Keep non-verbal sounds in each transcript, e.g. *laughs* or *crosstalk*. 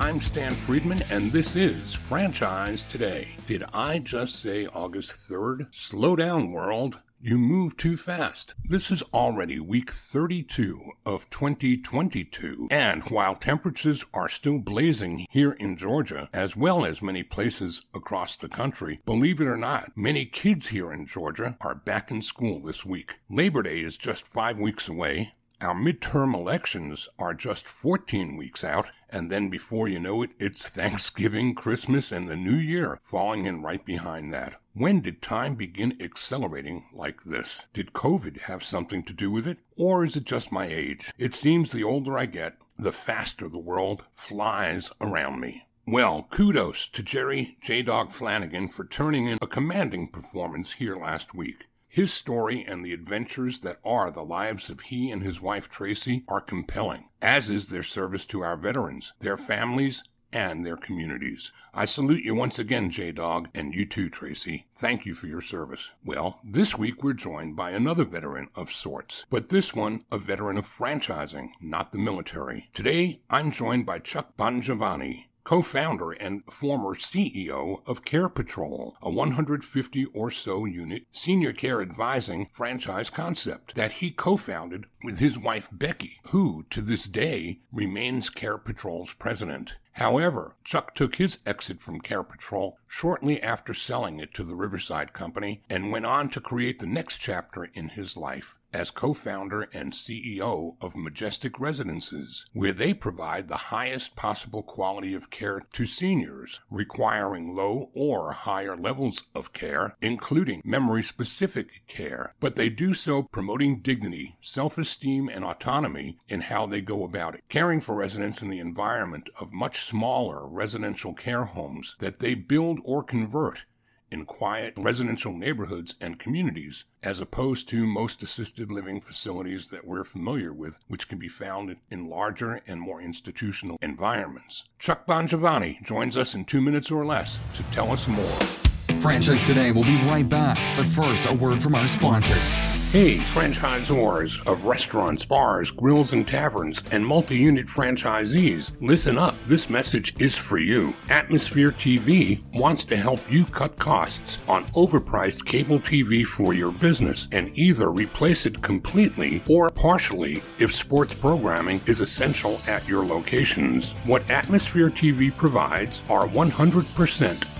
I'm Stan Friedman, and this is Franchise Today. Did I just say August 3rd? Slow down, world. You move too fast. This is already week 32 of 2022, and while temperatures are still blazing here in Georgia, as well as many places across the country, believe it or not, many kids here in Georgia are back in school this week. Labor Day is just five weeks away, our midterm elections are just 14 weeks out, and then before you know it, it's Thanksgiving, Christmas, and the New Year falling in right behind that. When did time begin accelerating like this? Did COVID have something to do with it? Or is it just my age? It seems the older I get, the faster the world flies around me. Well, kudos to Jerry J Dog Flanagan for turning in a commanding performance here last week. His story and the adventures that are the lives of he and his wife Tracy are compelling, as is their service to our veterans, their families, and their communities. I salute you once again, J Dog, and you too, Tracy. Thank you for your service. Well, this week we're joined by another veteran of sorts, but this one a veteran of franchising, not the military. Today, I'm joined by Chuck Bongiovanni, co-founder and former CEO of Care Patrol, a 150 or so unit senior care advising franchise concept that he co-founded with his wife Becky, who to this day remains Care Patrol's president. However, Chuck took his exit from Care Patrol shortly after selling it to the Riverside Company and went on to create the next chapter in his life as co-founder and CEO of Majestic Residences, where they provide the highest possible quality of care to seniors requiring low or higher levels of care, including memory-specific care, but they do so promoting dignity, self-esteem, and autonomy in how they go about it, caring for residents in the environment of much smaller residential care homes that they build or convert in quiet residential neighborhoods and communities, as opposed to most assisted living facilities that we're familiar with, which can be found in larger and more institutional environments. Chuck Bongiovanni joins us in two minutes or less to tell us more. Franchise Today will be right back, but first, a word from our sponsors. Hey, franchisors of restaurants, bars, grills, and taverns, and multi unit franchisees, listen up. This message is for you. Atmosphere TV wants to help you cut costs on overpriced cable TV for your business and either replace it completely or partially if sports programming is essential at your locations. What Atmosphere TV provides are 100%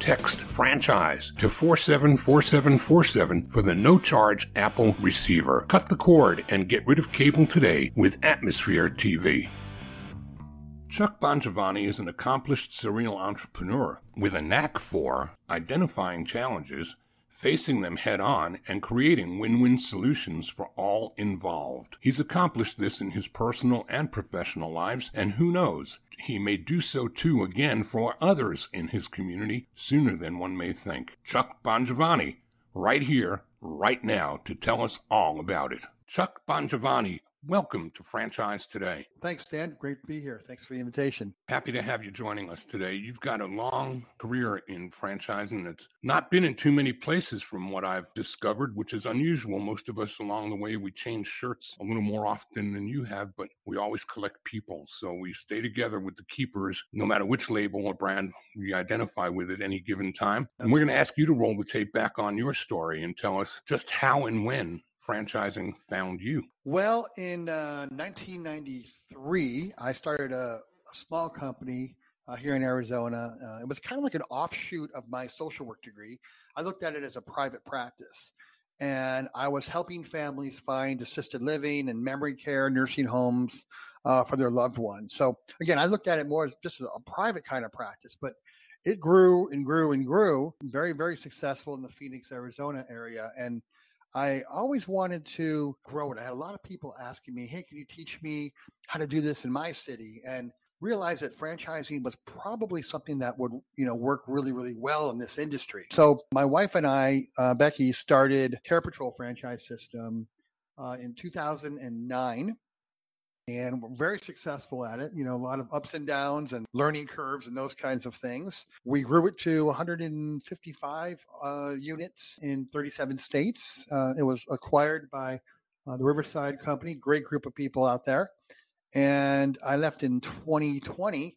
text franchise to 474747 for the no charge Apple receiver. Cut the cord and get rid of cable today with Atmosphere TV. Chuck Bongiovanni is an accomplished serial entrepreneur with a knack for identifying challenges, facing them head on and creating win win solutions for all involved. He's accomplished this in his personal and professional lives, and who knows, he may do so too again for others in his community sooner than one may think. Chuck Bongiovanni, right here, right now, to tell us all about it. Chuck Bongiovanni, Welcome to Franchise Today. Thanks, Stan. Great to be here. Thanks for the invitation. Happy to have you joining us today. You've got a long career in franchising that's not been in too many places from what I've discovered, which is unusual. Most of us along the way, we change shirts a little more often than you have, but we always collect people. So we stay together with the keepers, no matter which label or brand we identify with at any given time. And we're going to ask you to roll the tape back on your story and tell us just how and when franchising found you? Well, in uh, 1993, I started a, a small company uh, here in Arizona. Uh, it was kind of like an offshoot of my social work degree. I looked at it as a private practice. And I was helping families find assisted living and memory care, nursing homes uh, for their loved ones. So, again, I looked at it more as just a private kind of practice, but it grew and grew and grew. Very, very successful in the Phoenix, Arizona area. And I always wanted to grow it. I had a lot of people asking me, "Hey, can you teach me how to do this in my city?" And realized that franchising was probably something that would, you know, work really, really well in this industry. So my wife and I, uh, Becky, started Care Patrol franchise system uh, in 2009 and we're very successful at it. You know, a lot of ups and downs and learning curves and those kinds of things. We grew it to 155 uh, units in 37 states. Uh, it was acquired by uh, the Riverside Company, great group of people out there. And I left in 2020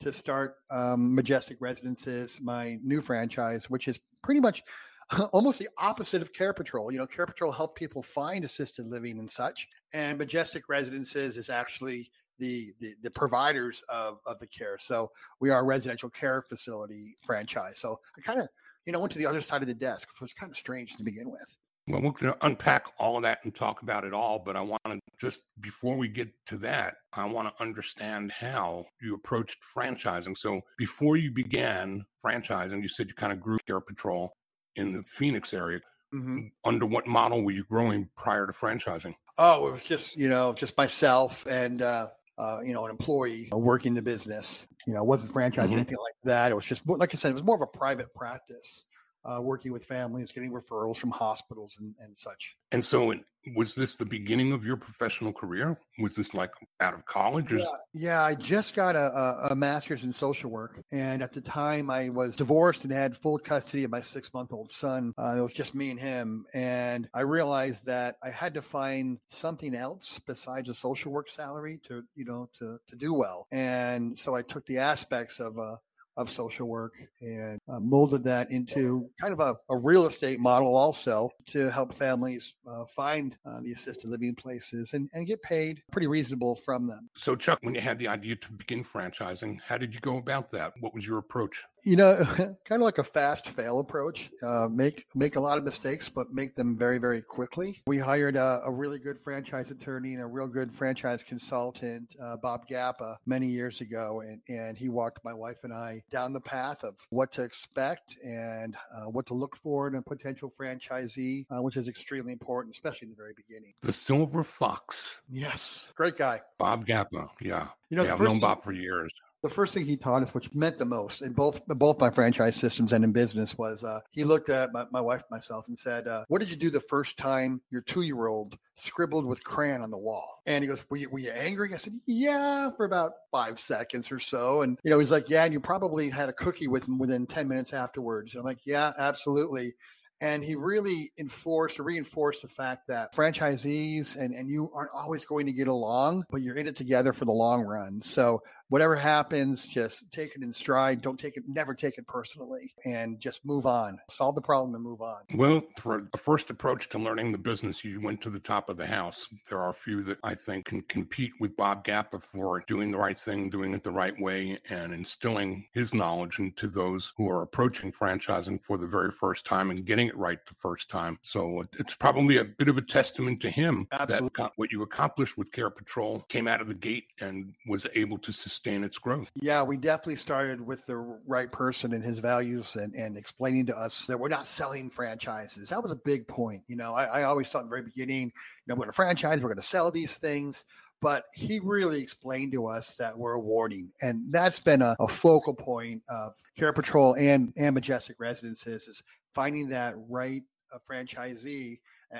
to start um, Majestic Residences, my new franchise, which is pretty much *laughs* almost the opposite of Care Patrol. You know, Care Patrol help people find assisted living and such, and Majestic Residences is actually the, the, the providers of, of the care. So we are a residential care facility franchise. So I kind of, you know, went to the other side of the desk, which was kind of strange to begin with. Well, we're going to unpack all of that and talk about it all. But I want to just before we get to that, I want to understand how you approached franchising. So before you began franchising, you said you kind of grew Care Patrol in the Phoenix area. Mm-hmm. Under what model were you growing prior to franchising? Oh, it was just you know just myself and uh, uh, you know an employee working the business. You know, it wasn't franchising mm-hmm. anything like that. It was just like I said, it was more of a private practice uh, working with families, getting referrals from hospitals and, and such. And so, was this the beginning of your professional career? Was this like out of college? Yeah, yeah, I just got a, a, master's in social work. And at the time, I was divorced and had full custody of my six month old son. Uh, it was just me and him. And I realized that I had to find something else besides a social work salary to, you know, to, to do well. And so I took the aspects of, uh, of social work and uh, molded that into kind of a, a, real estate model also to help families uh, find uh, the assisted living places and, and get paid pretty reasonable from them. So, Chuck, when you had the idea to begin franchising, how did you go about that? What was your approach? You know, *laughs* kind of like a fast fail approach. Uh, make make a lot of mistakes, but make them very very quickly. We hired a, a really good franchise attorney and a real good franchise consultant, uh, Bob Gappa, many years ago, and, and he walked my wife and I down the path of what to expect and uh, what to look for in a potential franchisee, uh, which is extremely important, especially in the very beginning. The Silver Fox. Yes, great guy. Bob Gappa. Yeah, you know, yeah, I've known Bob for years the first thing he taught us, which meant the most in both both my franchise systems and in business, was uh, he looked at my, my wife myself and said, uh, "What did you do the first time your two year old scribbled with crayon on the wall?" And he goes, were you, "Were you angry?" I said, "Yeah, for about five seconds or so." And you know, he's like, "Yeah," and you probably had a cookie with him within ten minutes afterwards. And I'm like, "Yeah, absolutely." And he really enforced or reinforced the fact that franchisees and, and you aren't always going to get along, but you're in it together for the long run. So whatever happens, just take it in stride. Don't take it, never take it personally and just move on. Solve the problem and move on. Well, for a first approach to learning the business, you went to the top of the house. There are a few that I think can compete with Bob Gappa for doing the right thing, doing it the right way, and instilling his knowledge into those who are approaching franchising for the very first time and getting it right the first time. So it's probably a bit of a testament to him Absolutely. that what you accomplished with Care Patrol came out of the gate and was able to sustain sustain its growth. Yeah, we definitely started with the right person and his values and, and explaining to us that we're not selling franchises. That was a big point. You know, I, I always thought in the very beginning, you know, we're going to franchise, we're going to sell these things but he really explained to us that we're awarding and that's been a, a, focal point of care patrol and and majestic residences is finding that right uh, franchisee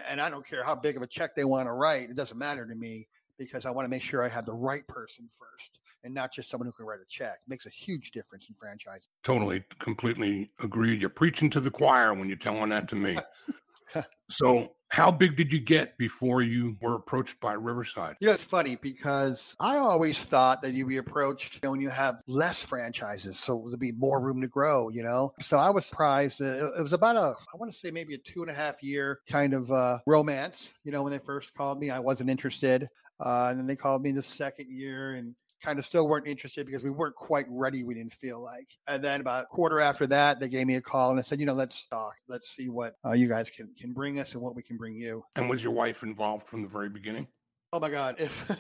and i don't care how big of a check they want to write it doesn't matter to me because i want to make sure i have the right person first and not just someone who can write a check it makes a huge difference in franchising totally completely agree you're preaching to the choir when you're telling that to me *laughs* so how big did you get before you were approached by Riverside? You know, it's funny because I always thought that you'd be approached you know, when you have less franchises, so there'd be more room to grow. You know, so I was surprised. It was about a, I want to say maybe a two and a half year kind of uh, romance. You know, when they first called me, I wasn't interested. Uh, and then they called me the second year, and kind of still weren't interested because we weren't quite ready. We didn't feel like. And then about a quarter after that, they gave me a call and I said, you know, let's talk. Let's see what uh, you guys can can bring us and what we can bring you. And was your wife involved from the very beginning? Oh my God! If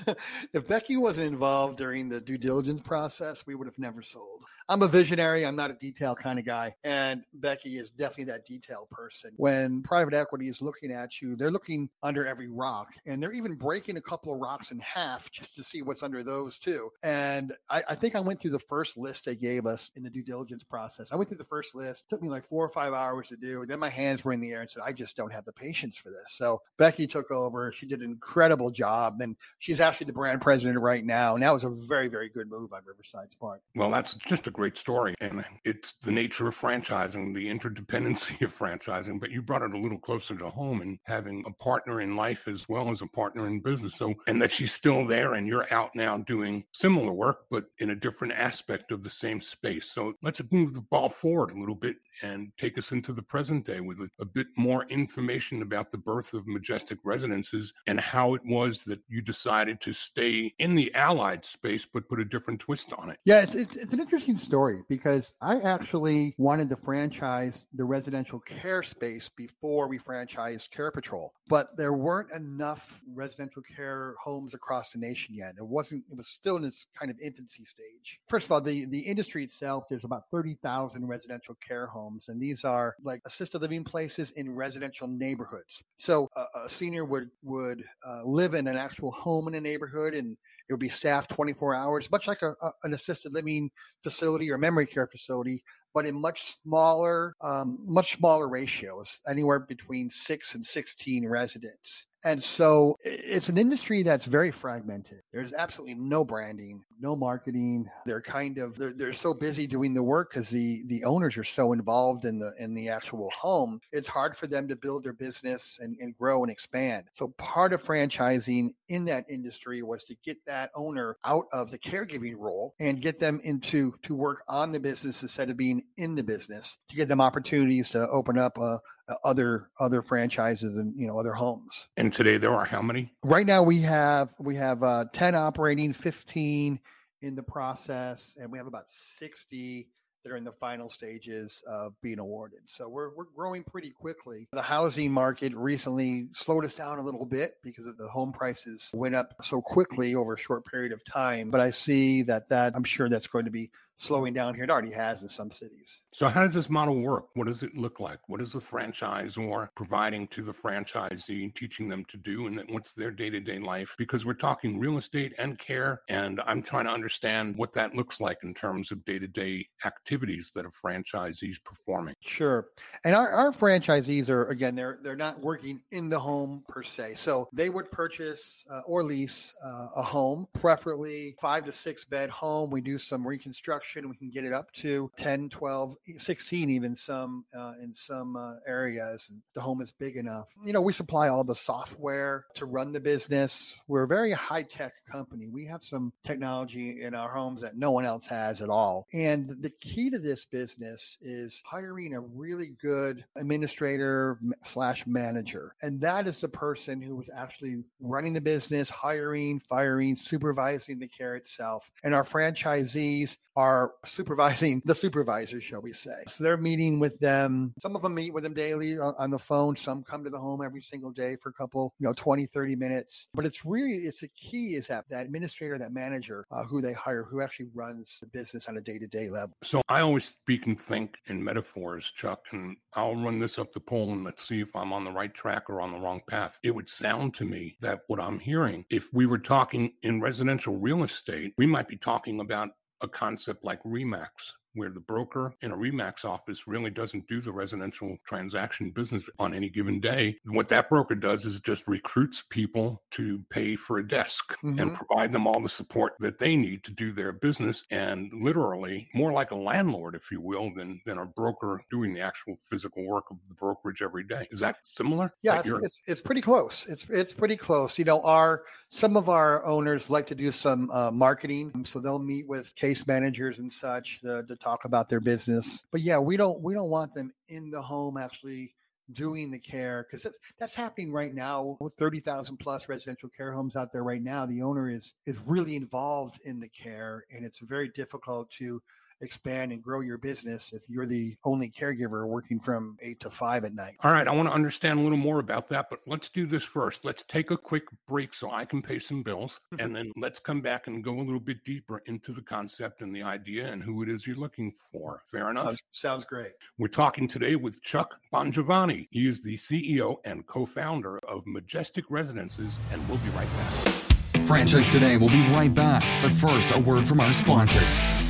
*laughs* if Becky wasn't involved during the due diligence process, we would have never sold. I'm a visionary. I'm not a detail kind of guy. And Becky is definitely that detail person. When private equity is looking at you, they're looking under every rock and they're even breaking a couple of rocks in half *laughs* just to see what's under those too. And I, I think I went through the first list they gave us in the due diligence process. I went through the first list, it took me like four or five hours to do. Then my hands were in the air and said, I just don't have the patience for this. So Becky took over. She did an incredible job. And she's actually the brand president right now. And that was a very, very good move on Riverside's part. Well, that's just a great story. And it's the nature of franchising, the interdependency of franchising. But you brought it a little closer to home and having a partner in life as well as a partner in business. So, and that she's still there and you're out now doing similar work, but in a different aspect of the same space. So let's move the ball forward a little bit and take us into the present day with a, a bit more information about the birth of Majestic Residences and how it was that you decided to stay in the allied space, but put a different twist on it. Yeah, it's, it's, it's an interesting story because I actually wanted to franchise the residential care space before we franchised Care Patrol, but there weren't enough residential care homes across the nation yet. It wasn't. It was still in its kind of infancy stage. First of all, the the industry itself, there's about thirty thousand residential care homes, and these are like assisted living places in residential neighborhoods. So a, a senior would would uh, live in an actual home in a neighborhood and it would be staffed 24 hours, much like a, a, an assisted living facility or memory care facility, but in much smaller, um, much smaller ratios, anywhere between six and 16 residents. And so it's an industry that's very fragmented. There's absolutely no branding, no marketing. They're kind of they're, they're so busy doing the work because the the owners are so involved in the in the actual home. It's hard for them to build their business and, and grow and expand. So part of franchising in that industry was to get that owner out of the caregiving role and get them into to work on the business instead of being in the business to give them opportunities to open up uh, other other franchises and you know other homes. And today there are how many? Right now we have we have uh, ten operating, fifteen in the process, and we have about sixty that are in the final stages of being awarded. So we're, we're growing pretty quickly. The housing market recently slowed us down a little bit because of the home prices went up so quickly over a short period of time. But I see that that I'm sure that's going to be slowing down here. It already has in some cities. So how does this model work? What does it look like? What is the franchisor providing to the franchisee, teaching them to do, and what's their day-to-day life? Because we're talking real estate and care, and I'm trying to understand what that looks like in terms of day-to-day activities that a franchisee is performing. Sure. And our, our franchisees are again, they're they're not working in the home per se. So they would purchase uh, or lease uh, a home, preferably five to six bed home. We do some reconstruction we can get it up to 10, 12, 16, even some uh, in some uh, areas. And the home is big enough. You know, we supply all the software to run the business. We're a very high tech company. We have some technology in our homes that no one else has at all. And the key to this business is hiring a really good administrator slash manager. And that is the person who is actually running the business, hiring, firing, supervising the care itself. And our franchisees are supervising the supervisors, shall we say. So they're meeting with them. Some of them meet with them daily on, the phone. Some come to the home every single day for a couple, you know, 20, 30 minutes. But it's really, it's a key is that that administrator, that manager uh, who they hire, who actually runs the business on a day to day level. So I always speak and think in metaphors, Chuck, and I'll run this up the pole and let's see if I'm on the right track or on the wrong path. It would sound to me that what I'm hearing, if we were talking in residential real estate, we might be talking about a concept like Remax, where the broker in a Remax office really doesn't do the residential transaction business on any given day. What that broker does is just recruits people to pay for a desk mm-hmm. and provide them all the support that they need to do their business and literally more like a landlord, if you will, than, than a broker doing the actual physical work of the brokerage every day. Is that similar? Yeah, it's, it's, it's, pretty close. It's, it's pretty close. You know, our, some of our owners like to do some uh, marketing. So they'll meet with case managers and such uh, to talk about their business. But yeah, we don't we don't want them in the home actually doing the care because that's that's happening right now with 30,000 plus residential care homes out there right now the owner is is really involved in the care and it's very difficult to expand and grow your business if you're the only caregiver working from eight to five at night. All right. I want to understand a little more about that, but let's do this first. Let's take a quick break so I can pay some bills, mm-hmm. and then let's come back and go a little bit deeper into the concept and the idea and who it is you're looking for. Fair enough? Sounds, sounds great. We're talking today with Chuck Bongiovanni. He is the CEO and co founder of Majestic Residences, and we'll be right back. Franchise Today will be right back, but first, a word from our sponsors.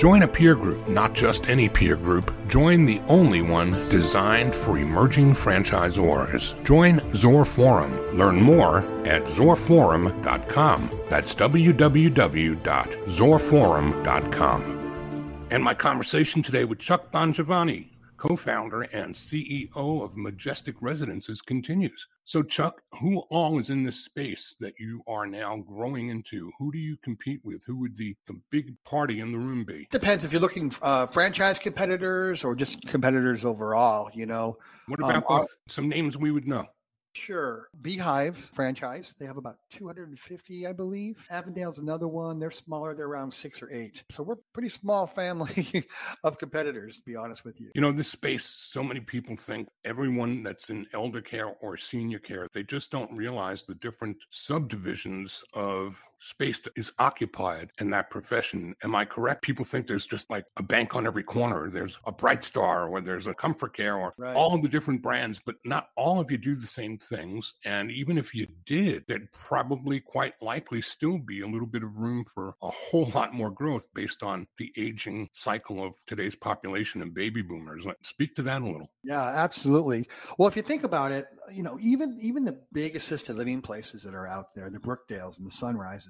Join a peer group, not just any peer group. Join the only one designed for emerging franchisors. Join Zor Forum. Learn more at zorforum.com. That's www.zorforum.com and my conversation today with Chuck Bongiovanni, co founder and CEO of Majestic Residences, continues. So, Chuck, who all is in this space that you are now growing into? Who do you compete with? Who would the, the big party in the room be? Depends if you're looking uh, franchise competitors or just competitors overall, you know. What about um, some names we would know? Sure. Beehive franchise. They have about 250, I believe. Avondale's another one. They're smaller. They're around six or eight. So we're pretty small family *laughs* of competitors, to be honest with you. You know, this space, so many people think everyone that's in elder care or senior care, they just don't realize the different subdivisions of space that is occupied in that profession. Am I correct? People think there's just like a bank on every corner. There's a Bright Star or there's a Comfort Care or right. all of the different brands, but not all of you do the same things. And even if you did, there'd probably quite likely still be a little bit of room for a whole *laughs* lot more growth based on the aging cycle of today's population and baby boomers. Speak to that a little. Yeah, absolutely. Well, if you think about it, you know, even even the big assisted living places that are out there, the Brookdales and the Sunrises,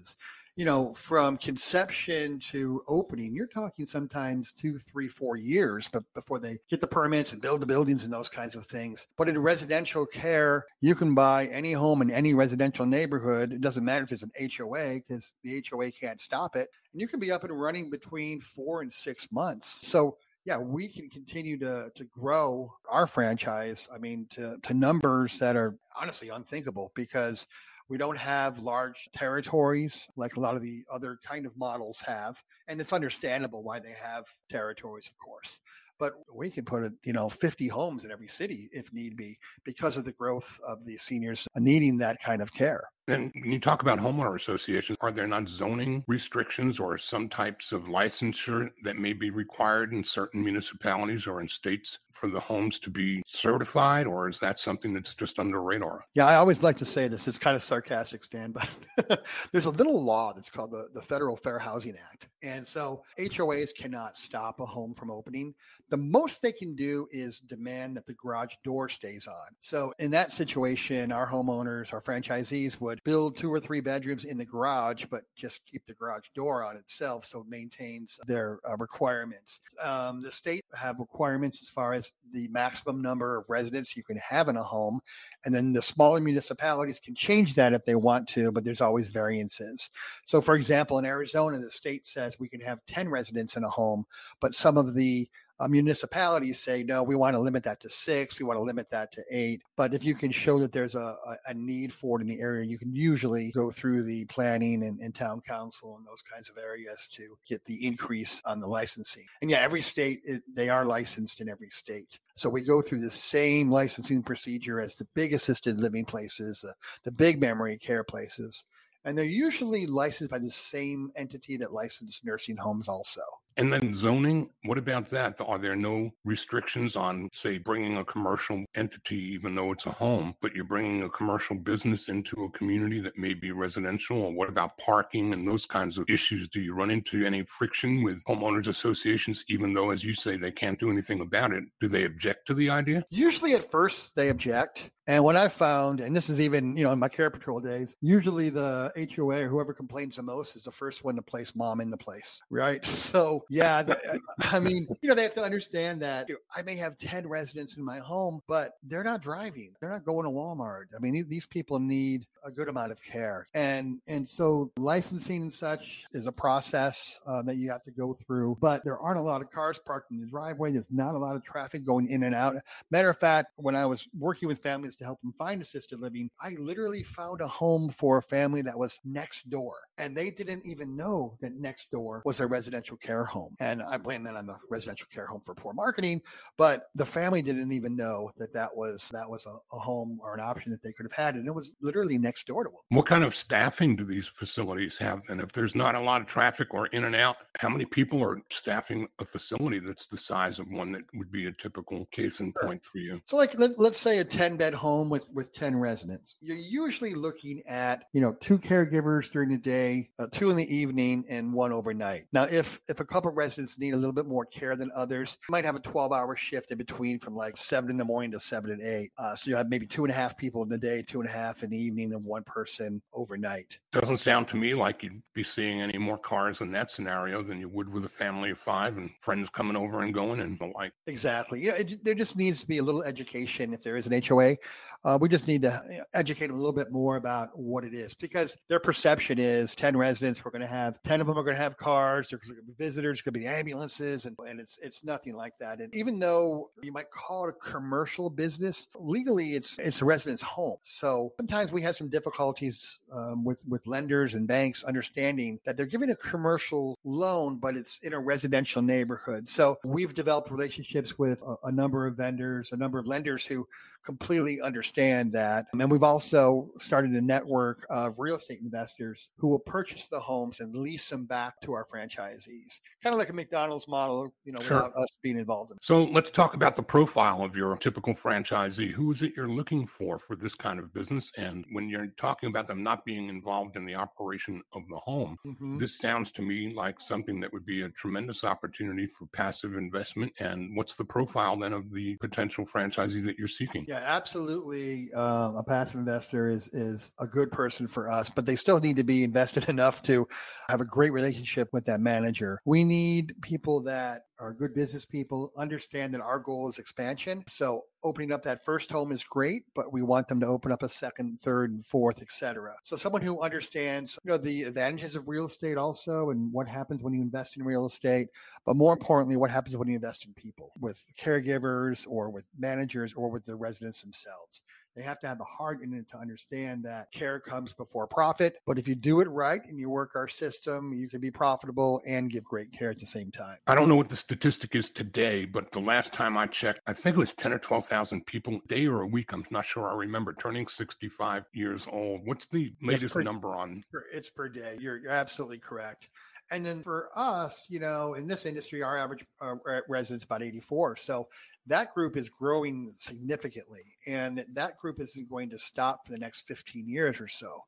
you know, from conception to opening, you're talking sometimes two, three, four years, but before they get the permits and build the buildings and those kinds of things. But in residential care, you can buy any home in any residential neighborhood. It doesn't matter if it's an HOA because the HOA can't stop it. And you can be up and running between four and six months. So yeah, we can continue to to grow our franchise. I mean, to to numbers that are honestly unthinkable because we don't have large territories like a lot of the other kind of models have, and it's understandable why they have territories, of course. But we can put, you know, 50 homes in every city if need be because of the growth of the seniors needing that kind of care. Then when you talk about homeowner associations, are there not zoning restrictions or some types of licensure that may be required in certain municipalities or in states for the homes to be certified, or is that something that's just under radar? Yeah, I always like to say this. It's kind of sarcastic, Stan, but *laughs* there's a little law that's called the, the Federal Fair Housing Act. And so HOAs cannot stop a home from opening. The most they can do is demand that the garage door stays on. So in that situation, our homeowners, our franchisees would build two or three bedrooms in the garage, but just keep the garage door on itself so it maintains their uh, requirements. Um, the state have requirements as far as the maximum number of residents you can have in a home. And then the smaller municipalities can change that if they want to, but there's always variances. So, for example, in Arizona, the state says we can have 10 residents in a home, but some of the uh, municipalities say, no, we want to limit that to six, we want to limit that to eight. But if you can show that there's a, a, a need for it in the area, you can usually go through the planning and, and, town council and those kinds of areas to get the increase on the licensing. And yeah, every state, it, they are licensed in every state. So we go through the same licensing procedure as the big assisted living places, the, the big memory care places and they're usually licensed by the same entity that licensed nursing homes also. And then zoning, what about that? Are there no restrictions on, say, bringing a commercial entity, even though it's a home, but you're bringing a commercial business into a community that may be residential? Or what about parking and those kinds of issues? Do you run into any friction with homeowners associations, even though, as you say, they can't do anything about it? Do they object to the idea? Usually at first they object. And what I found, and this is even, you know, in my care patrol days, usually the HOA or whoever complains the most is the first one to place mom in the place, right? *laughs* So, yeah, *laughs* I mean, you know, they have to understand that you know, I may have 10 residents in my home, but they're not driving. They're not going to Walmart. I mean, these people need a good amount of care. And and so licensing and such is a process uh, that you have to go through. But there aren't a lot of cars parked in the driveway. There's not a lot of traffic going in and out. Matter of fact, when I was working with families to help them find assisted living, I literally found a home for a family that was next door, and they didn't even know that next door was a residential care home. And I blame that on the residential care home for poor marketing. But the family didn't even know that that was that was a, a home or an option that they could have had, and it was literally next door to them. What kind of staffing do these facilities have then? If there's not a lot of traffic or in and out, how many people are staffing a facility that's the size of one that would be a typical case in point for you? So, like, let, us say a 10 bed home with, with 10 residents. You're usually looking at, you know, two caregivers during the day, uh, two in the evening, and one overnight. Now, if if a couple residents need a little bit more care than others, you might have a 12 hour shift in between from like seven in the morning to seven and eight. Uh, so you have maybe two and a half people in the day, two and a half in the evening, and one person overnight. Doesn't sound to me like you'd be seeing any more cars in that scenario than you would with a family of five and friends coming over and going and the like. Exactly. Yeah, it, there just needs to be a little education if there is an HOA. Uh, we just need to educate them a little bit more about what it is because their perception is 10 residents, we're going to have 10 of them are going to have cars, there's going to be visitors, could be ambulances, and, and it's it's nothing like that. And even though you might call it a commercial business, legally it's it's a resident's home. So sometimes we have some difficulties um, with, with lenders and banks understanding that they're giving a commercial loan, but it's in a residential neighborhood. So we've developed relationships with a, a number of vendors, a number of lenders who completely understand that. And we've also started a network of real estate investors who will purchase the homes and lease them back to our franchisees, kind of like a McDonald's model, you know, sure. without us being involved in it. So let's talk about the profile of your typical franchisee. Who is it you're looking for for this kind of business? And when you're talking about them not being involved in the operation of the home, mm-hmm. this sounds to me like something that would be a tremendous opportunity for passive investment. And what's the profile then of the potential franchisee that you're seeking? Yeah, absolutely. Uh, a passive investor is is a good person for us, but they still need to be invested *laughs* enough to have a great relationship with that manager. We need people that are good business people, understand that our goal is expansion. So opening up that first home is great, but we want them to open up a second, third, and fourth, etc. So someone who understands, you know, the advantages of real estate also and what happens when you invest in real estate, but more importantly, what happens when you invest in people with caregivers or with managers or with the residents themselves. They have to have the heart in it to understand that care comes before profit. But if you do it right and you work our system, you can be profitable and give great care at the same time. I don't know what the statistic is today, but the last time I checked, I think it was 10 or 12,000 people a day or a week. I'm not sure I remember turning 65 years old. What's the latest per, number on? It's per day. You're, you're absolutely correct. And then for us, you know, in this industry, our average uh, resident's about 84. So that group is growing significantly. And that group isn't going to stop for the next 15 years or so.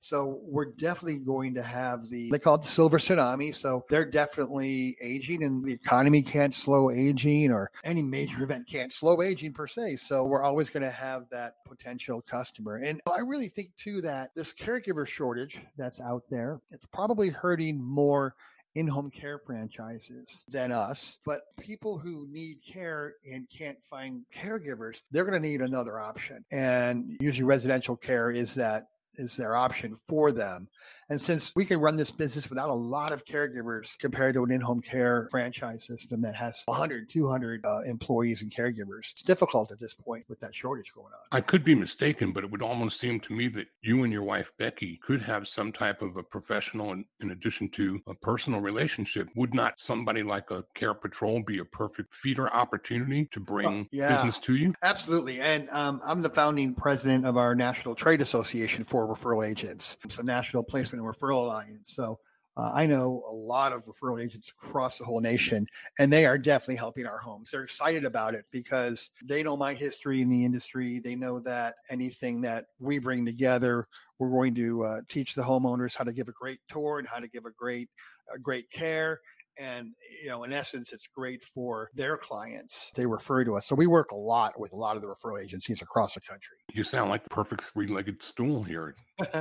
So we're definitely going to have the they call it the silver tsunami. So they're definitely aging, and the economy can't slow aging, or any major event can't slow aging per se. So we're always going to have that potential customer. And I really think too that this caregiver shortage that's out there, it's probably hurting more in-home care franchises than us but people who need care and can't find caregivers they're going to need another option and usually residential care is that is their option for them. And since we can run this business without a lot of caregivers compared to an in-home care franchise system that has 100, 200 uh, employees and caregivers, it's difficult at this point with that shortage going on. I could be mistaken, but it would almost seem to me that you and your wife, Becky, could have some type of a professional in, in addition to a personal relationship. Would not somebody like a Care Patrol be a perfect feeder opportunity to bring yeah, business to you? Absolutely. And um, I'm the founding president of our National Trade Association for referral agents. It's a national placement and referral alliance. So uh, I know a lot of referral agents across the whole nation, and they are definitely helping our homes. They're excited about it because they know my history in the industry. They know that anything that we bring together, we're going to uh, teach the homeowners how to give a great tour and how to give a great, a great care and you know in essence it's great for their clients they refer to us. So we work a lot with a lot of the referral agencies across the country. You sound like the perfect three-legged stool here *laughs*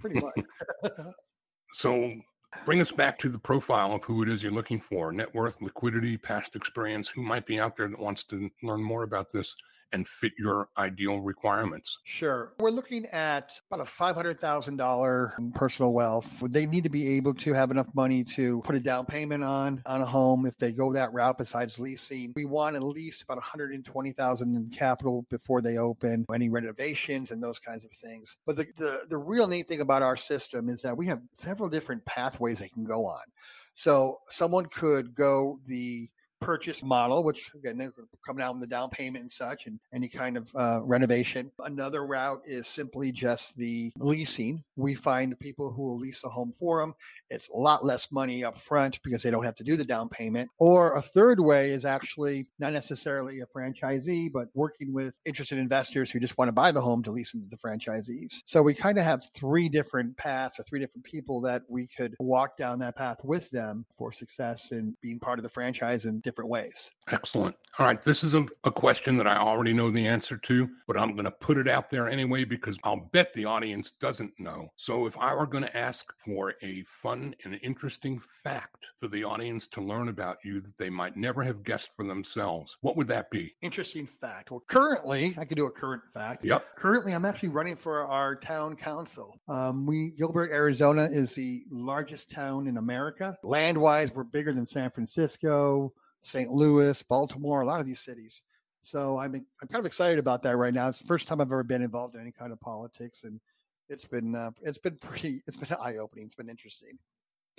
pretty much. *laughs* *laughs* So bring us back to the profile of who it is you're looking for. Net worth liquidity past experience who might be out there that wants to learn more about this and fit your ideal requirements? Sure. We're looking at about a $500,000 personal wealth. They need to be able to have enough money to put a down payment on on a home if they go that route besides leasing. We want at least about 120,000 in capital before they open any renovations and those kinds of things. But the, the, the real neat thing about our system is that we have several different pathways they can go on. So someone could go the purchase model, which again, they're coming out with the down payment and such, and any kind of uh, renovation. Another route is simply just the leasing. We find people who will lease a home for them. It's a lot less money up front because they don't have to do the down payment. Or a third way is actually not necessarily a franchisee, but working with interested investors who just want to buy the home to lease them to the franchisees. So we kind of have three different paths or three different people that we could walk down that path with them for success in being part of the franchise and different ways. Excellent. All right. This is a, a question that I already know the answer to, but I'm going to put it out there anyway because I'll bet the audience doesn't know. So if I were going to ask for a fun and interesting fact for the audience to learn about you that they might never have guessed for themselves, what would that be? Interesting fact. Well, currently, I could do a current fact. Yep. Currently, I'm actually running for our town council. Um, we, Gilbert, Arizona is the largest town in America. Land wise, we're bigger than San Francisco. St. Louis, Baltimore, a lot of these cities. So I'm I'm kind of excited about that right now. It's the first time I've ever been involved in any kind of politics, and it's been uh, it's been pretty it's been *laughs* eye opening. It's been interesting.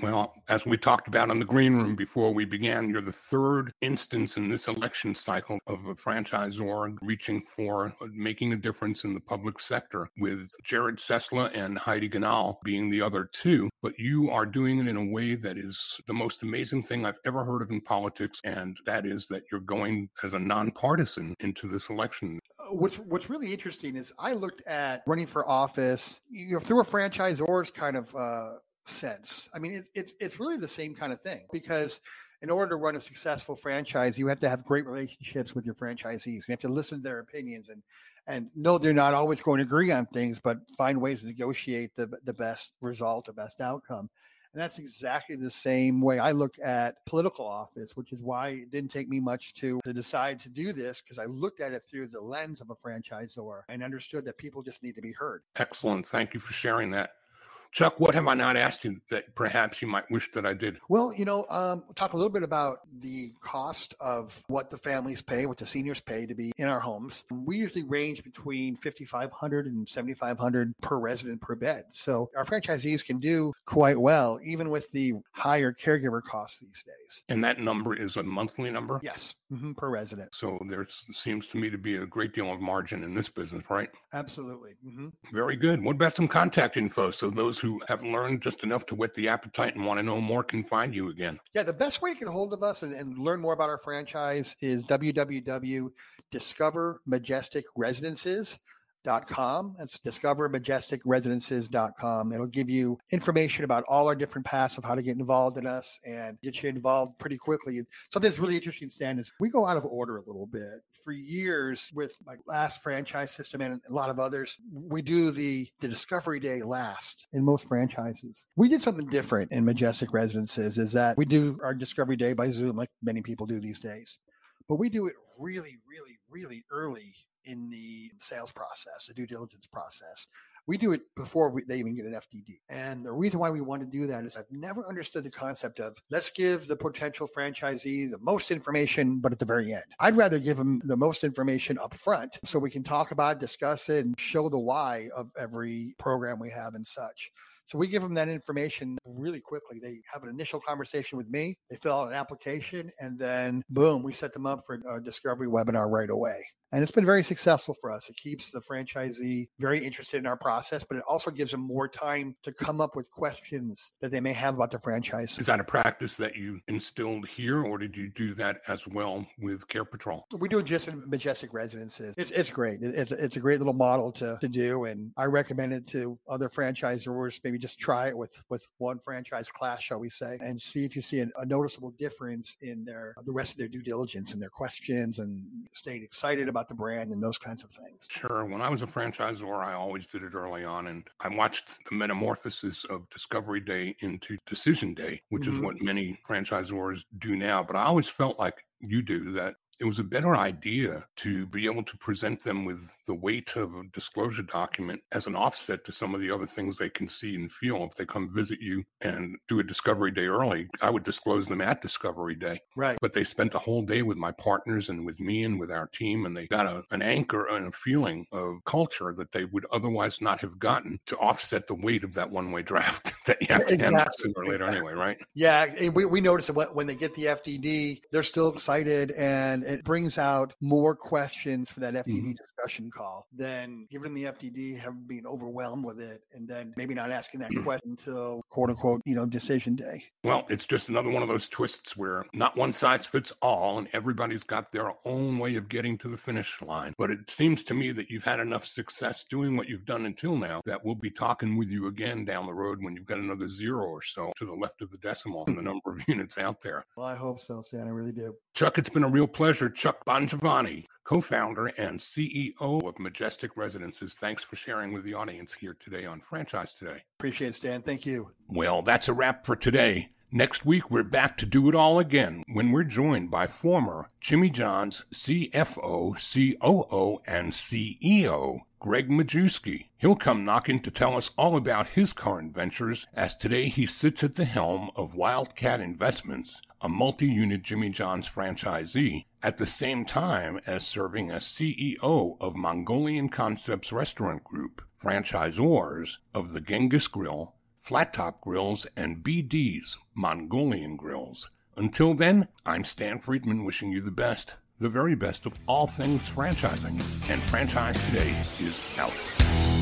Well, as we talked about in the green room before we began, you're the third instance in this election cycle of a franchisor reaching for uh, making a difference in the public sector, with Jared Sesla and Heidi Ganahl being the other two. But you are doing it in a way that is the most amazing thing I've ever heard of in politics, and that is that you're going as a nonpartisan into this election. Uh, what's What's really interesting is I looked at running for office, you know, through a franchisor's kind of uh, sense. I mean, it, it's it's really the same kind of thing because in order to run a successful franchise, you have to have great relationships with your franchisees. You have to listen to their opinions and and know they're not always going to agree on things, but find ways to negotiate the the best result, the best outcome. And that's exactly the same way I look at political office, which is why it didn't take me much to, to decide to do this because I looked at it through the lens of a franchisor and understood that people just need to be heard. Excellent. Thank you for sharing that. Chuck, what have I not asked you that perhaps you might wish that I did? Well, you know, um, talk a little bit about the cost of what the families pay, what the seniors pay to be in our homes. We usually range between 5500 and 7500 per resident per bed. So our franchisees can do quite well, even with the higher caregiver costs these days. And that number is a monthly number? Yes, mm-hmm, per resident. So there seems to me to be a great deal of margin in this business, right? Absolutely. Mm-hmm. Very good. What about some contact info so those who have learned just enough to whet the appetite and want to know more can find you again? Yeah, the best way to get a hold of us and, and learn more about our franchise is www.discovermajesticresidences.com dot com. That's discovermajesticresidences.com. It'll give you information about all our different paths of how to get involved in us and get you involved pretty quickly. Something that's really interesting, Stan, is we go out of order a little bit. For years with my last franchise system and a lot of others, we do the, the discovery day last in most franchises. We did something different in Majestic Residences is that we do our discovery day by Zoom like many people do these days. But we do it really, really, really early in the sales process, the due diligence process. We do it before we, they even get an FDD. And the reason why we want to do that is I've never understood the concept of let's give the potential franchisee the most information, but at the very end. I'd rather give them the most information up front so we can talk about, discuss it, and show the why of every program we have and such. So we give them that information really quickly. They have an initial conversation with me, they fill out an application, and then boom, we set them up for a discovery webinar right away. And it's been very successful for us. It keeps the franchisee very interested in our process, but it also gives them more time to come up with questions that they may have about the franchise. Is that a practice that you instilled here, or did you do that as well with Care Patrol? We do it just in Majestic Residences. It's, it's great. It's, it's a great little model to, to do. And I recommend it to other franchisors. Maybe just try it with, with one franchise class, shall we say, and see if you see an, a noticeable difference in their the rest of their due diligence and their questions and staying excited about about the brand and those kinds of things. Sure. When I was a franchisor, I always did it early on. And I watched the metamorphosis of Discovery Day into Decision Day, which mm-hmm. is what many franchisors do now. But I always felt like you do that it was a better idea to be able to present them with the weight of a disclosure document as an offset to some of the other things they can see and feel if they come visit you and do a discovery day early. I would disclose them at discovery day. Right. But they spent a whole day with my partners and with me and with our team, and they got a, an anchor and a feeling of culture that they would otherwise not have gotten to offset the weight of that one way draft *laughs* that you have to exactly. handle sooner or later anyway, right? Yeah. We, we notice that when they get the FDD, they're still excited and it brings out more questions for that FDD mm-hmm. discussion call than giving the FDD, have been overwhelmed with it, and then maybe not asking that mm. question until quote unquote, you know, decision day. Well, it's just another one of those twists where not one size fits all, and everybody's got their own way of getting to the finish line. But it seems to me that you've had enough success doing what you've done until now that we'll be talking with you again down the road when you've got another zero or so to the left of the decimal in the *laughs* number of *laughs* units out there. Well, I hope so, Stan. I really do. Chuck, it's been a real pleasure. Chuck Bongiovanni, co founder and CEO of Majestic Residences. Thanks for sharing with the audience here today on Franchise Today. Appreciate it, Stan. Thank you. Well, that's a wrap for today. Next week, we're back to do it all again when we're joined by former Jimmy John's CFO, COO, and CEO, Greg Majewski. He'll come knocking to tell us all about his current ventures as today he sits at the helm of Wildcat Investments, a multi unit Jimmy John's franchisee, at the same time as serving as CEO of Mongolian Concepts Restaurant Group, franchisors of the Genghis Grill, Flat Top Grills, and BD's Mongolian Grills. Until then, I'm Stan Friedman wishing you the best, the very best of all things franchising. And Franchise Today is out.